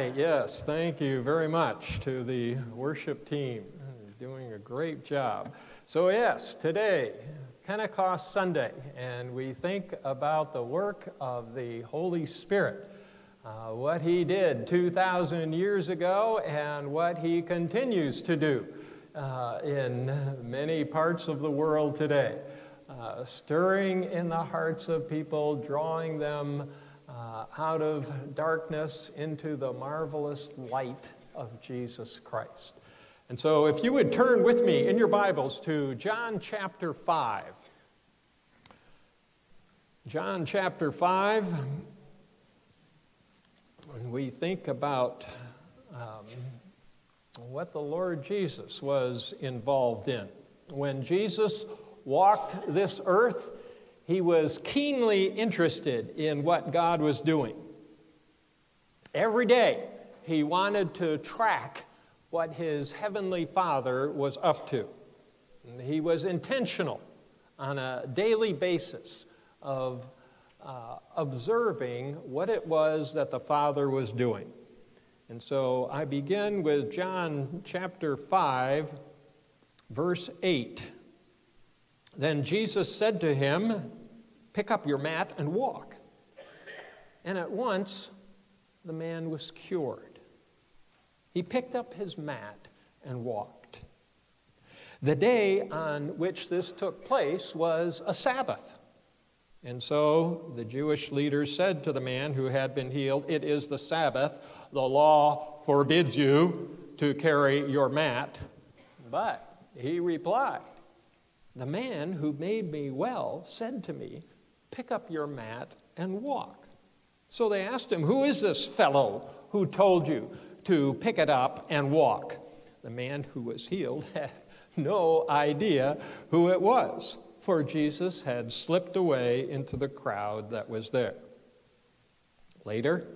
right, yes, thank you very much to the worship team. Doing a great job. So, yes, today, Pentecost Sunday, and we think about the work of the Holy Spirit, uh, what He did 2,000 years ago, and what He continues to do uh, in many parts of the world today, uh, stirring in the hearts of people, drawing them uh, out of darkness into the marvelous light of Jesus Christ. And so, if you would turn with me in your Bibles to John chapter 5. John chapter 5, when we think about um, what the Lord Jesus was involved in. When Jesus walked this earth, he was keenly interested in what God was doing. Every day, he wanted to track what his heavenly Father was up to. He was intentional on a daily basis of uh, observing what it was that the Father was doing. And so I begin with John chapter 5, verse 8. Then Jesus said to him, Pick up your mat and walk. And at once the man was cured. He picked up his mat and walked. The day on which this took place was a Sabbath. And so the Jewish leaders said to the man who had been healed, It is the Sabbath. The law forbids you to carry your mat. But he replied, The man who made me well said to me, Pick up your mat and walk. So they asked him, Who is this fellow who told you to pick it up and walk? The man who was healed had no idea who it was, for Jesus had slipped away into the crowd that was there. Later,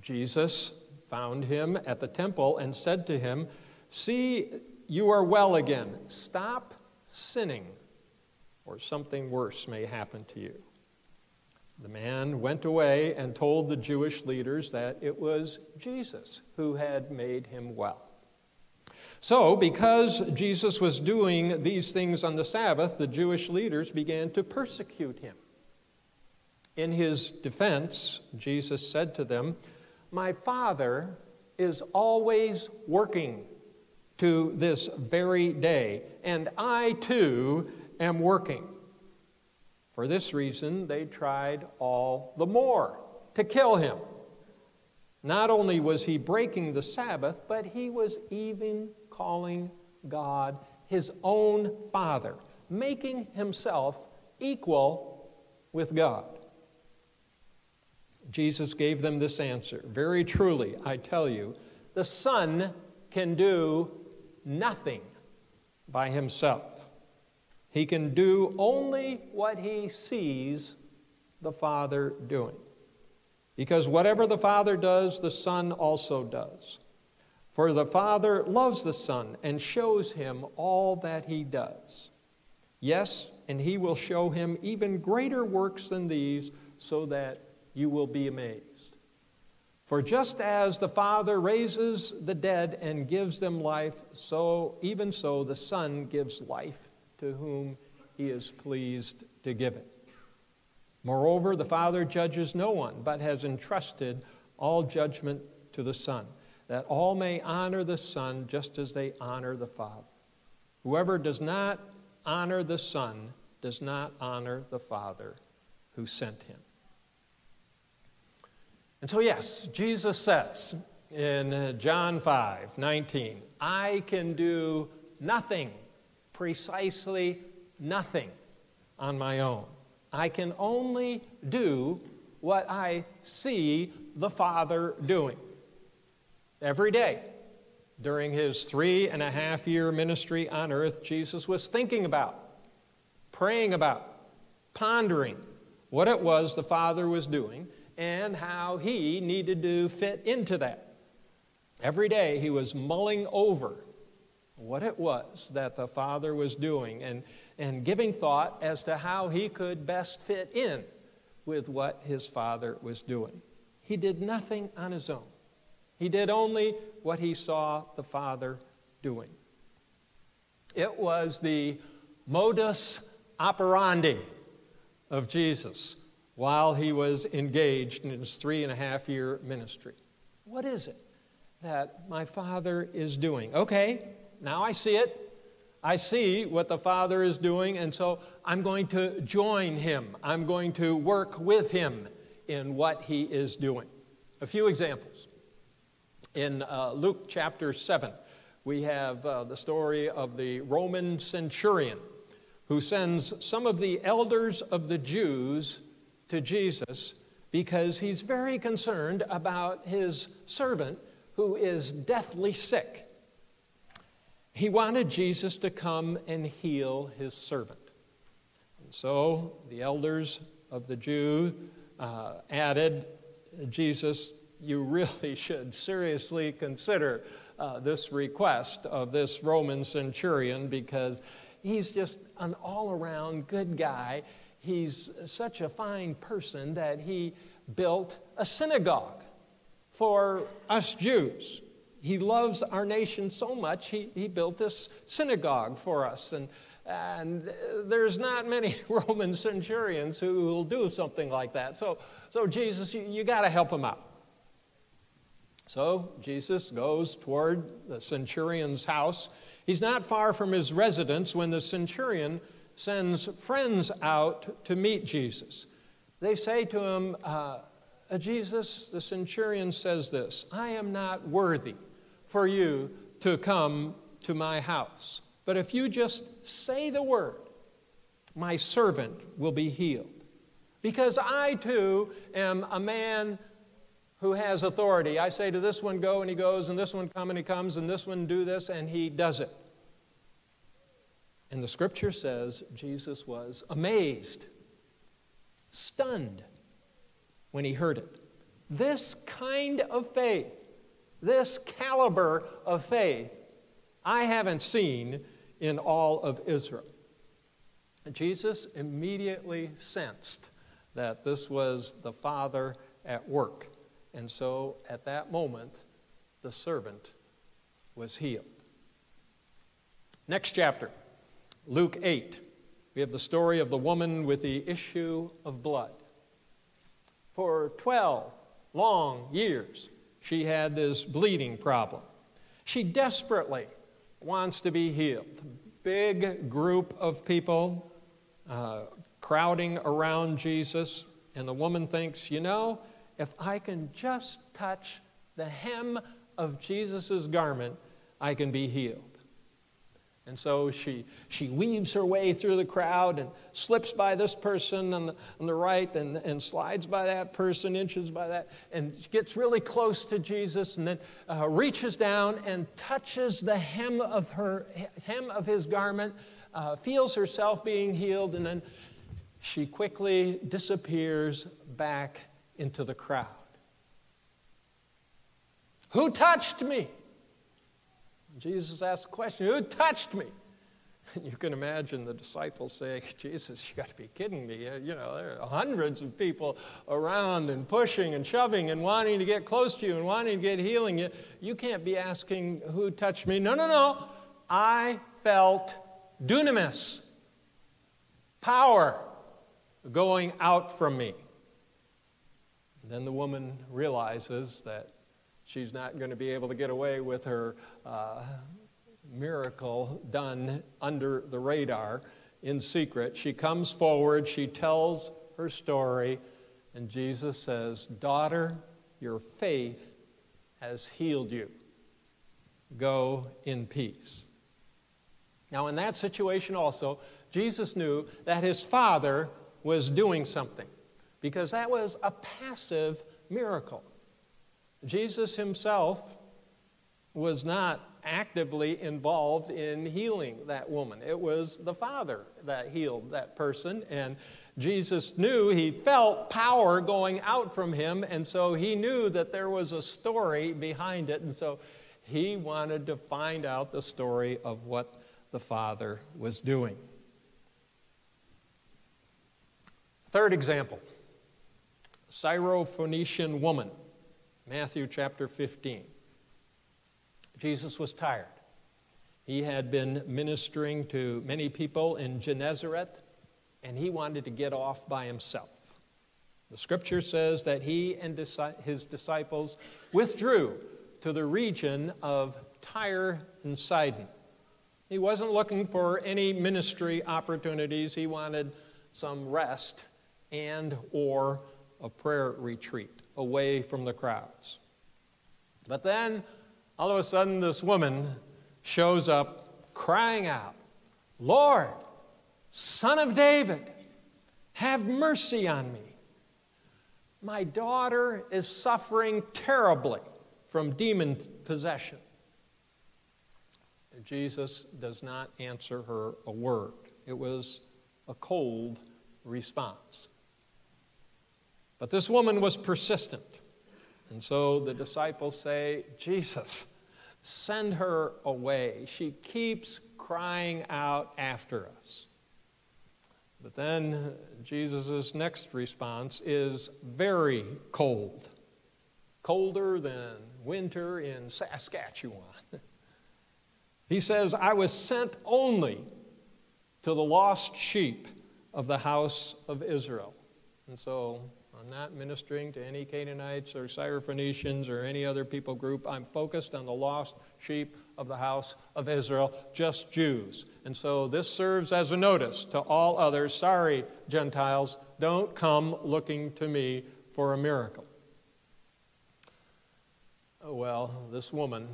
Jesus found him at the temple and said to him, See, you are well again. Stop sinning, or something worse may happen to you. The man went away and told the Jewish leaders that it was Jesus who had made him well. So, because Jesus was doing these things on the Sabbath, the Jewish leaders began to persecute him. In his defense, Jesus said to them, My Father is always working to this very day, and I too am working. For this reason, they tried all the more to kill him. Not only was he breaking the Sabbath, but he was even calling God his own Father, making himself equal with God. Jesus gave them this answer Very truly, I tell you, the Son can do nothing by himself. He can do only what he sees the Father doing. Because whatever the Father does, the Son also does. For the Father loves the Son and shows him all that he does. Yes, and he will show him even greater works than these, so that you will be amazed. For just as the Father raises the dead and gives them life, so even so the Son gives life to whom he is pleased to give it. Moreover, the Father judges no one, but has entrusted all judgment to the Son, that all may honor the Son just as they honor the Father. Whoever does not honor the Son does not honor the Father who sent him. And so, yes, Jesus says in John 5 19, I can do nothing precisely nothing on my own. I can only do what I see the Father doing. Every day during his three and a half year ministry on earth, Jesus was thinking about, praying about, pondering what it was the Father was doing and how he needed to fit into that. Every day he was mulling over what it was that the Father was doing and, and giving thought as to how he could best fit in with what his Father was doing. He did nothing on his own. He did only what he saw the Father doing. It was the modus operandi of Jesus while he was engaged in his three and a half year ministry. What is it that my Father is doing? Okay, now I see it. I see what the Father is doing, and so I'm going to join him. I'm going to work with him in what he is doing. A few examples. In uh, Luke chapter 7, we have uh, the story of the Roman centurion who sends some of the elders of the Jews to Jesus because he's very concerned about his servant who is deathly sick. He wanted Jesus to come and heal his servant. And so the elders of the Jew uh, added, Jesus, you really should seriously consider uh, this request of this Roman centurion because he's just an all around good guy. He's such a fine person that he built a synagogue for us Jews he loves our nation so much, he, he built this synagogue for us. And, and there's not many Roman centurions who will do something like that. So, so Jesus, you, you got to help him out. So Jesus goes toward the centurion's house. He's not far from his residence when the centurion sends friends out to meet Jesus. They say to him, uh, Jesus, the centurion says this I am not worthy for you to come to my house. But if you just say the word, my servant will be healed. Because I too am a man who has authority. I say to this one, go, and he goes, and this one, come, and he comes, and this one, do this, and he does it. And the scripture says Jesus was amazed, stunned when he heard it. This kind of faith this caliber of faith I haven't seen in all of Israel. Jesus immediately sensed that this was the Father at work. And so at that moment, the servant was healed. Next chapter, Luke 8. We have the story of the woman with the issue of blood. For 12 long years, she had this bleeding problem. She desperately wants to be healed. Big group of people uh, crowding around Jesus, and the woman thinks, you know, if I can just touch the hem of Jesus' garment, I can be healed. And so she, she weaves her way through the crowd and slips by this person on the, on the right and, and slides by that person, inches by that, and gets really close to Jesus and then uh, reaches down and touches the hem of, her, hem of his garment, uh, feels herself being healed, and then she quickly disappears back into the crowd. Who touched me? Jesus asked the question, Who touched me? And you can imagine the disciples saying, Jesus, you got to be kidding me. Uh, you know, there are hundreds of people around and pushing and shoving and wanting to get close to you and wanting to get healing. You, you can't be asking, Who touched me? No, no, no. I felt dunamis, power going out from me. And then the woman realizes that She's not going to be able to get away with her uh, miracle done under the radar in secret. She comes forward, she tells her story, and Jesus says, Daughter, your faith has healed you. Go in peace. Now, in that situation, also, Jesus knew that his father was doing something because that was a passive miracle. Jesus himself was not actively involved in healing that woman. It was the Father that healed that person. And Jesus knew, he felt power going out from him. And so he knew that there was a story behind it. And so he wanted to find out the story of what the Father was doing. Third example Syrophoenician woman Matthew chapter 15. Jesus was tired. He had been ministering to many people in Gennesaret, and he wanted to get off by himself. The scripture says that he and his disciples withdrew to the region of Tyre and Sidon. He wasn't looking for any ministry opportunities. He wanted some rest and or a prayer retreat away from the crowds. But then all of a sudden this woman shows up crying out, "Lord, son of David, have mercy on me. My daughter is suffering terribly from demon possession." Jesus does not answer her a word. It was a cold response. But this woman was persistent. And so the disciples say, Jesus, send her away. She keeps crying out after us. But then Jesus' next response is very cold, colder than winter in Saskatchewan. He says, I was sent only to the lost sheep of the house of Israel. And so I'm not ministering to any Canaanites or Syrophoenicians or any other people group. I'm focused on the lost sheep of the house of Israel, just Jews. And so this serves as a notice to all others sorry, Gentiles, don't come looking to me for a miracle. Oh, well, this woman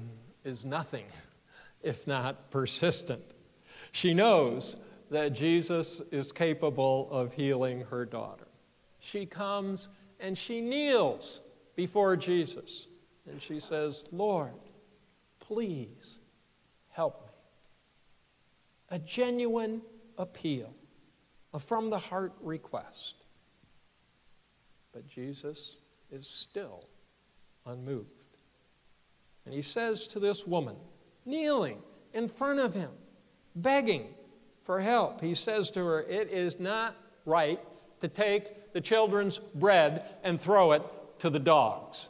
is nothing if not persistent. She knows that Jesus is capable of healing her daughter. She comes and she kneels before Jesus and she says, Lord, please help me. A genuine appeal, a from the heart request. But Jesus is still unmoved. And he says to this woman, kneeling in front of him, begging for help. He says to her, It is not right to take the children's bread and throw it to the dogs.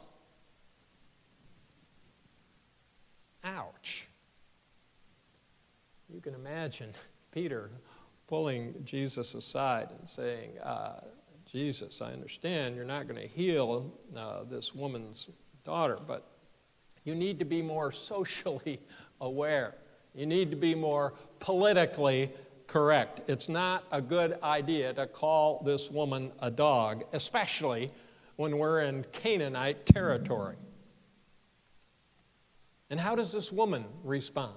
Ouch. You can imagine Peter pulling Jesus aside and saying, uh, Jesus, I understand you're not going to heal uh, this woman's daughter, but you need to be more socially aware. You need to be more politically correct. It's not a good idea to call this woman a dog, especially when we're in Canaanite territory. And how does this woman respond?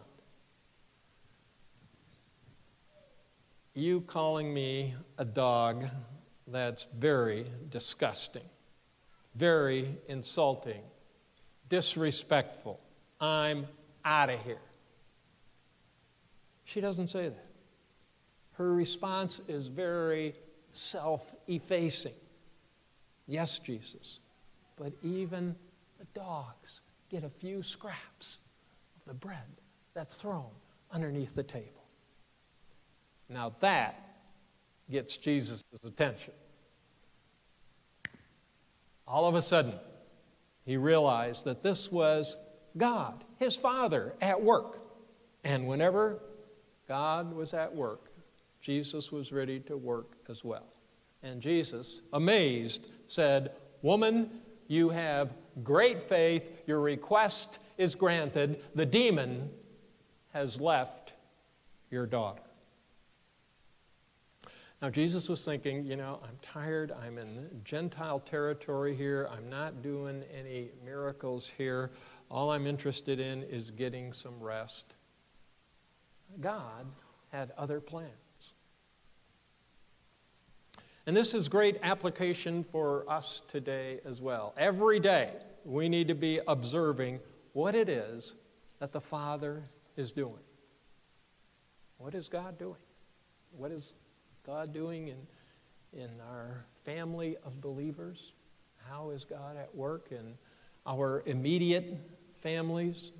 You calling me a dog, that's very disgusting, very insulting, disrespectful. I'm out of here. She doesn't say that. Her response is very self effacing. Yes, Jesus, but even the dogs get a few scraps of the bread that's thrown underneath the table. Now that gets Jesus' attention. All of a sudden, he realized that this was God, his Father, at work. And whenever God was at work, Jesus was ready to work as well. And Jesus, amazed, said, Woman, you have great faith. Your request is granted. The demon has left your daughter. Now, Jesus was thinking, you know, I'm tired. I'm in Gentile territory here. I'm not doing any miracles here. All I'm interested in is getting some rest. God had other plans. And this is great application for us today as well. Every day, we need to be observing what it is that the Father is doing. What is God doing? What is God doing in, in our family of believers? How is God at work in our immediate families?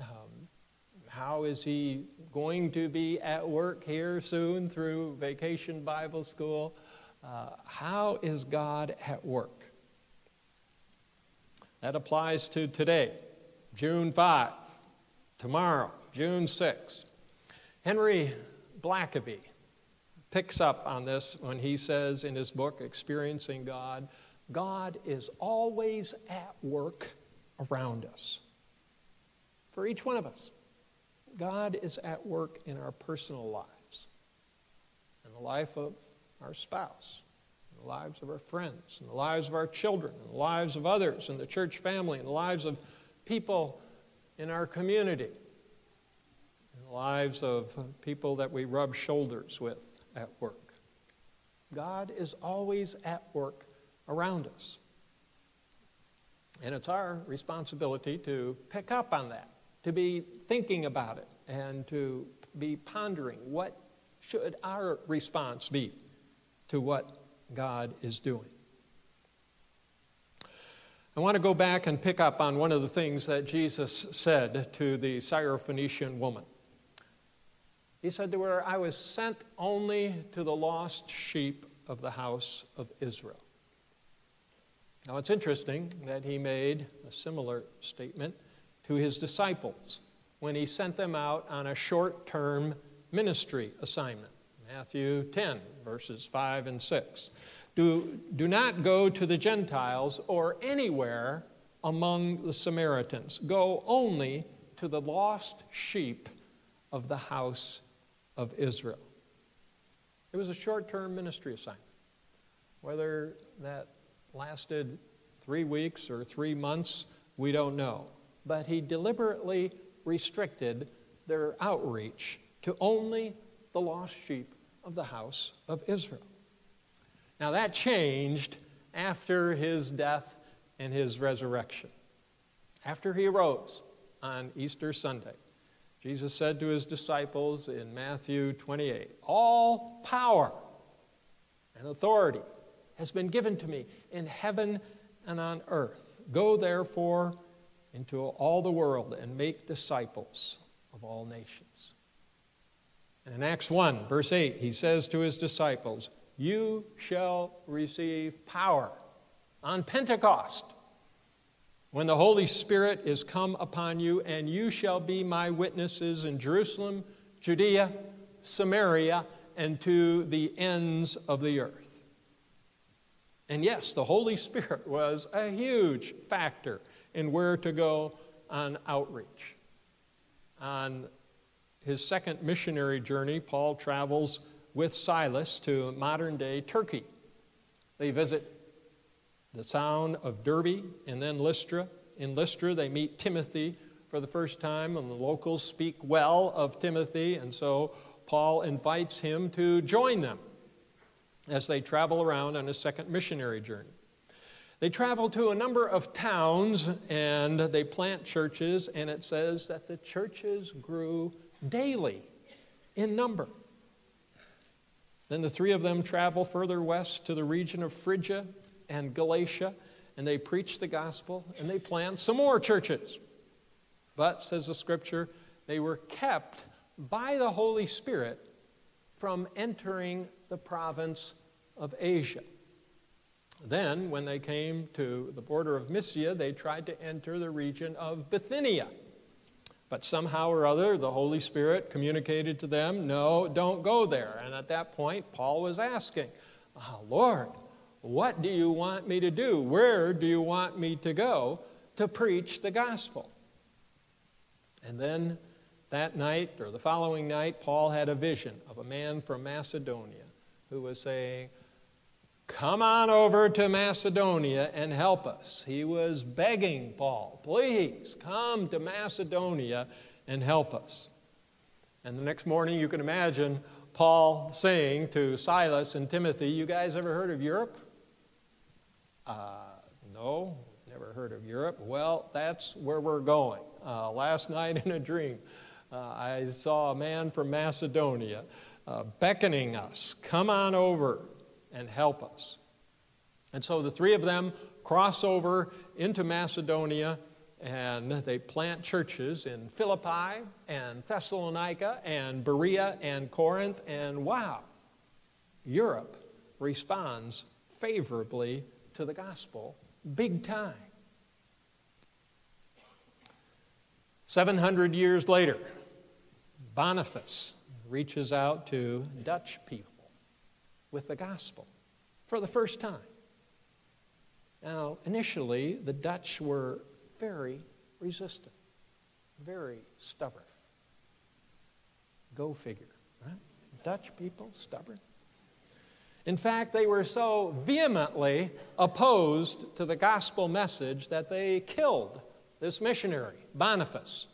Um, how is He going to be at work here soon through Vacation Bible School? Uh, how is God at work? That applies to today, June 5, tomorrow, June 6. Henry Blackaby picks up on this when he says in his book, Experiencing God, God is always at work around us. For each one of us, God is at work in our personal lives, in the life of our spouse, in the lives of our friends, in the lives of our children, in the lives of others, in the church family, in the lives of people in our community, in the lives of people that we rub shoulders with at work. God is always at work around us. And it's our responsibility to pick up on that, to be thinking about it, and to be pondering what should our response be to what God is doing. I want to go back and pick up on one of the things that Jesus said to the Syrophoenician woman. He said to her, I was sent only to the lost sheep of the house of Israel. Now it's interesting that he made a similar statement to his disciples when he sent them out on a short term ministry assignment. Matthew 10, verses 5 and 6. Do, do not go to the Gentiles or anywhere among the Samaritans. Go only to the lost sheep of the house of Israel. It was a short term ministry assignment. Whether that lasted three weeks or three months, we don't know. But he deliberately restricted their outreach to only the lost sheep of the house of Israel. Now that changed after his death and his resurrection. After he arose on Easter Sunday, Jesus said to his disciples in Matthew 28 All power and authority has been given to me in heaven and on earth. Go therefore into all the world and make disciples of all nations. In Acts 1, verse 8, he says to his disciples, You shall receive power on Pentecost when the Holy Spirit is come upon you, and you shall be my witnesses in Jerusalem, Judea, Samaria, and to the ends of the earth. And yes, the Holy Spirit was a huge factor in where to go on outreach. On his second missionary journey, Paul travels with Silas to modern day Turkey. They visit the town of Derbe and then Lystra. In Lystra, they meet Timothy for the first time, and the locals speak well of Timothy, and so Paul invites him to join them as they travel around on a second missionary journey. They travel to a number of towns and they plant churches, and it says that the churches grew daily in number. Then the three of them travel further west to the region of Phrygia and Galatia, and they preach the gospel and they plant some more churches. But, says the scripture, they were kept by the Holy Spirit from entering the province of Asia. Then, when they came to the border of Mysia, they tried to enter the region of Bithynia. But somehow or other, the Holy Spirit communicated to them, no, don't go there. And at that point, Paul was asking, oh, Lord, what do you want me to do? Where do you want me to go to preach the gospel? And then that night or the following night, Paul had a vision of a man from Macedonia who was saying, Come on over to Macedonia and help us. He was begging Paul, Please come to Macedonia and help us. And the next morning, you can imagine Paul saying to Silas and Timothy, You guys ever heard of Europe? Uh, no, never heard of Europe. Well, that's where we're going. Uh, last night in a dream, uh, I saw a man from Macedonia uh, beckoning us, come on over and help us. And so the three of them cross over into Macedonia and they plant churches in Philippi and Thessalonica and Berea and Corinth. And wow, Europe responds favorably to the gospel big time. 700 years later, Boniface reaches out to Dutch people with the gospel for the first time. Now, initially, the Dutch were very resistant, very stubborn. Go figure, right? Dutch people, stubborn. In fact, they were so vehemently opposed to the gospel message that they killed this missionary, Boniface.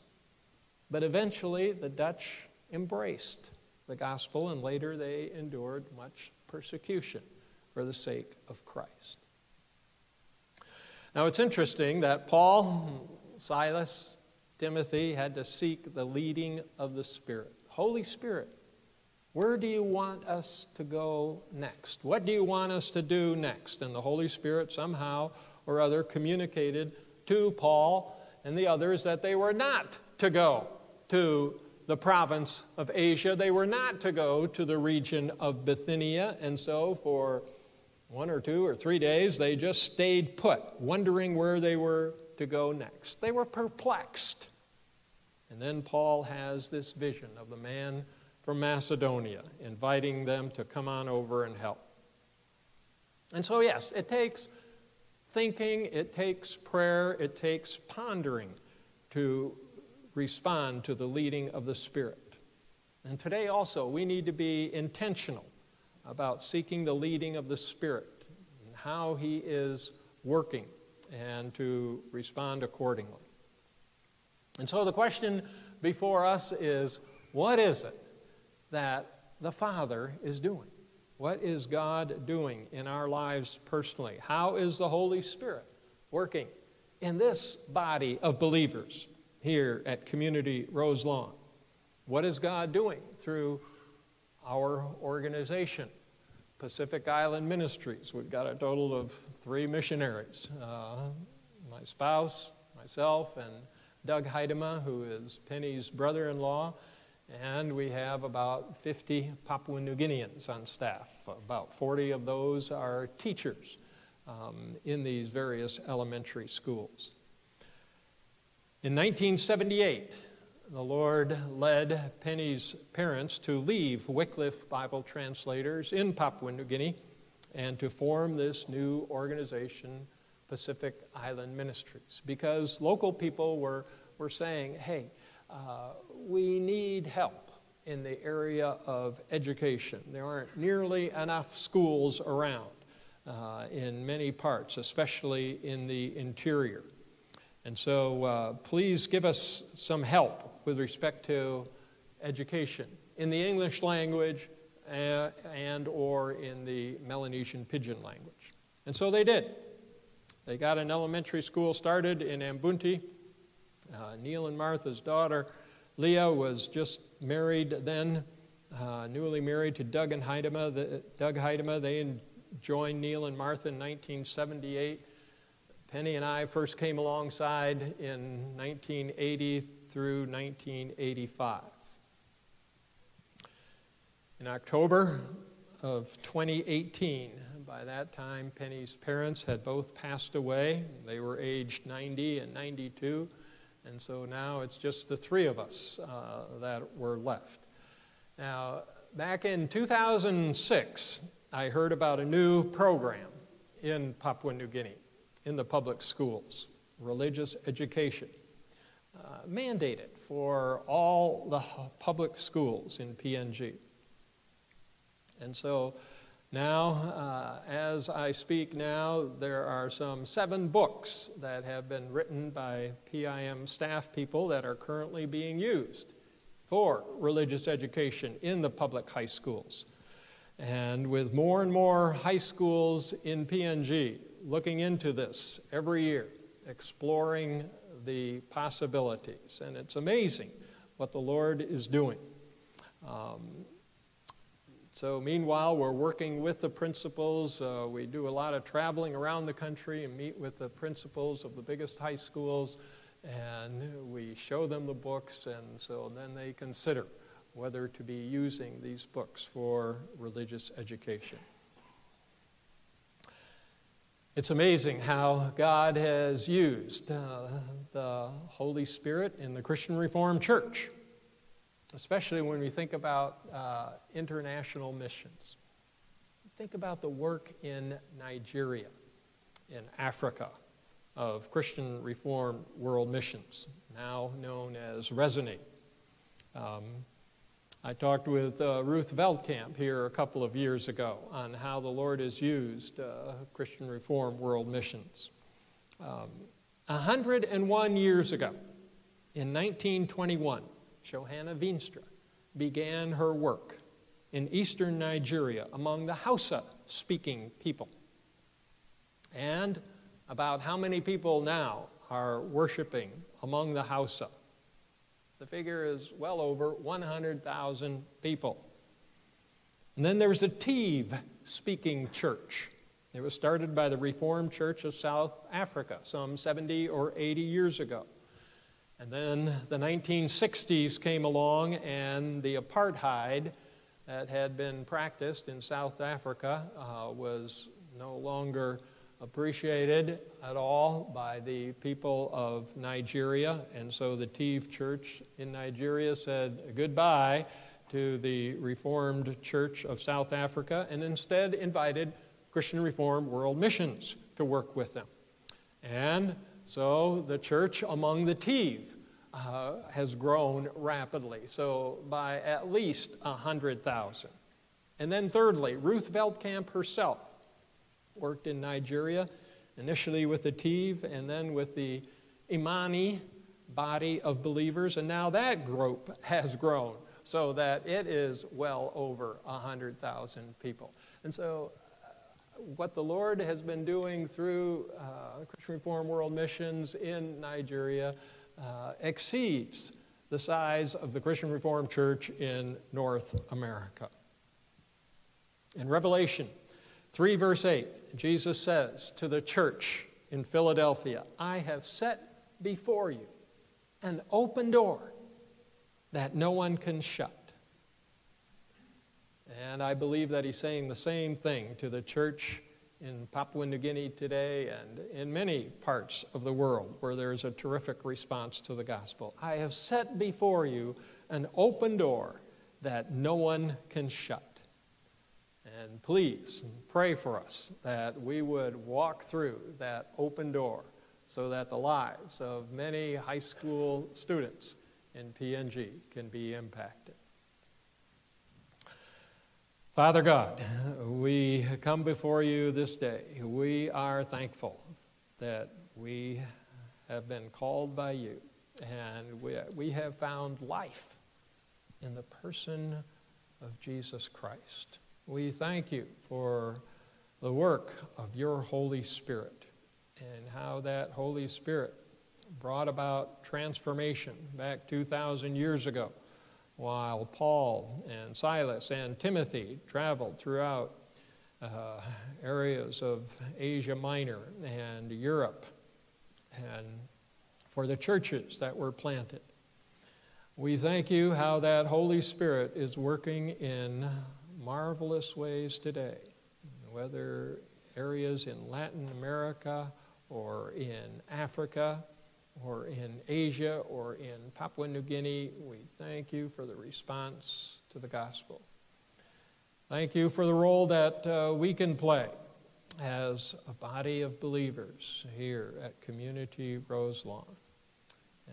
But eventually, the Dutch embraced the gospel, and later they endured much persecution for the sake of Christ. Now, it's interesting that Paul, Silas, Timothy had to seek the leading of the Spirit. Holy Spirit, where do you want us to go next? What do you want us to do next? And the Holy Spirit somehow or other communicated to Paul and the others that they were not to go to the province of Asia. They were not to go to the region of Bithynia. And so, for one or two or three days, they just stayed put, wondering where they were to go next. They were perplexed. And then Paul has this vision of the man from Macedonia, inviting them to come on over and help. And so, yes, it takes thinking, it takes prayer, it takes pondering to respond to the leading of the Spirit. And today also, we need to be intentional about seeking the leading of the Spirit and how He is working and to respond accordingly. And so the question before us is what is it that the Father is doing? What is God doing in our lives personally? How is the Holy Spirit working in this body of believers here at Community Roselawn? What is God doing through our organization, Pacific Island Ministries? We've got a total of three missionaries uh, my spouse, myself, and Doug Heidema, who is Penny's brother in law. And we have about 50 Papua New Guineans on staff. About 40 of those are teachers um, in these various elementary schools. In 1978, the Lord led Penny's parents to leave Wycliffe Bible Translators in Papua New Guinea and to form this new organization, Pacific Island Ministries, because local people were, were saying, hey, uh, we need help in the area of education. There aren't nearly enough schools around uh, in many parts, especially in the interior. And so uh, please give us some help with respect to education in the English language and, uh, and or in the Melanesian Pidgin language. And so they did. They got an elementary school started in Ambunti uh, Neil and Martha's daughter, Leah, was just married then, uh, newly married to Doug and Heidema. The, Doug Heidema, they joined Neil and Martha in 1978. Penny and I first came alongside in 1980 through 1985. In October of 2018, by that time, Penny's parents had both passed away. They were aged 90 and 92. And so now it's just the three of us uh, that were left. Now, back in 2006, I heard about a new program in Papua New Guinea in the public schools, religious education, uh, mandated for all the public schools in PNG. And so now, uh, as I speak now, there are some seven books that have been written by PIM staff people that are currently being used for religious education in the public high schools. And with more and more high schools in PNG looking into this every year, exploring the possibilities. And it's amazing what the Lord is doing. Um, so, meanwhile, we're working with the principals. Uh, we do a lot of traveling around the country and meet with the principals of the biggest high schools, and we show them the books, and so then they consider whether to be using these books for religious education. It's amazing how God has used uh, the Holy Spirit in the Christian Reformed Church, especially when we think about uh, international missions. Think about the work in Nigeria, in Africa, of Christian Reformed World Missions, now known as Resonate. Um, I talked with uh, Ruth Veldkamp here a couple of years ago on how the Lord has used uh, Christian Reform World Missions. Um, 101 years ago, in 1921, Johanna Veenstra began her work in eastern Nigeria among the Hausa speaking people. And about how many people now are worshiping among the Hausa? The figure is well over 100,000 people. And then there's a Tiv speaking church. It was started by the Reformed Church of South Africa some 70 or 80 years ago. And then the 1960s came along, and the apartheid that had been practiced in South Africa uh, was no longer appreciated at all by the people of Nigeria. And so the Tiv Church in Nigeria said goodbye to the Reformed Church of South Africa and instead invited Christian Reformed World Missions to work with them. And so the church among the Tiv uh, has grown rapidly, so by at least 100,000. And then, thirdly, Ruth Veldkamp herself worked in Nigeria, initially with the Tiv and then with the Imani body of believers. And now that group has grown so that it is well over 100,000 people. And so, uh, what the Lord has been doing through uh, Christian Reform World Missions in Nigeria uh, exceeds the size of the Christian Reformed Church in North America. In Revelation 3, verse 8, Jesus says to the church in Philadelphia, I have set before you an open door that no one can shut. And I believe that he's saying the same thing to the church in Papua New Guinea today and in many parts of the world where there's a terrific response to the gospel. I have set before you an open door that no one can shut. And please pray for us that we would walk through that open door so that the lives of many high school students in PNG can be impacted. Father God, we come before you this day. We are thankful that we have been called by you and we, we have found life in the person of Jesus Christ. We thank you for the work of your Holy Spirit and how that Holy Spirit brought about transformation back 2,000 years ago while Paul and Silas and Timothy traveled throughout uh, areas of Asia Minor and Europe and for the churches that were planted. We thank you how that Holy Spirit is working in marvelous ways today, whether areas in Latin America or in Africa or in Asia or in Papua New Guinea, we thank you for the response to the gospel. Thank you for the role that uh, we can play as a body of believers here at Community Roselawn.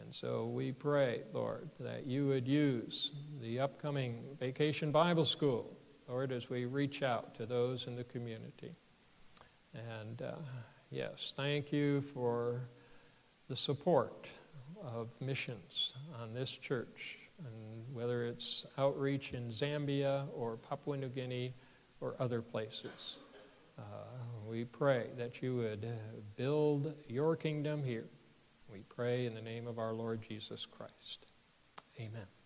And so we pray, Lord, that you would use the upcoming Vacation Bible School Lord, as we reach out to those in the community. And uh, yes, thank you for the support of missions on this church, and whether it's outreach in Zambia or Papua New Guinea or other places. Uh, we pray that you would build your kingdom here. We pray in the name of our Lord Jesus Christ. Amen.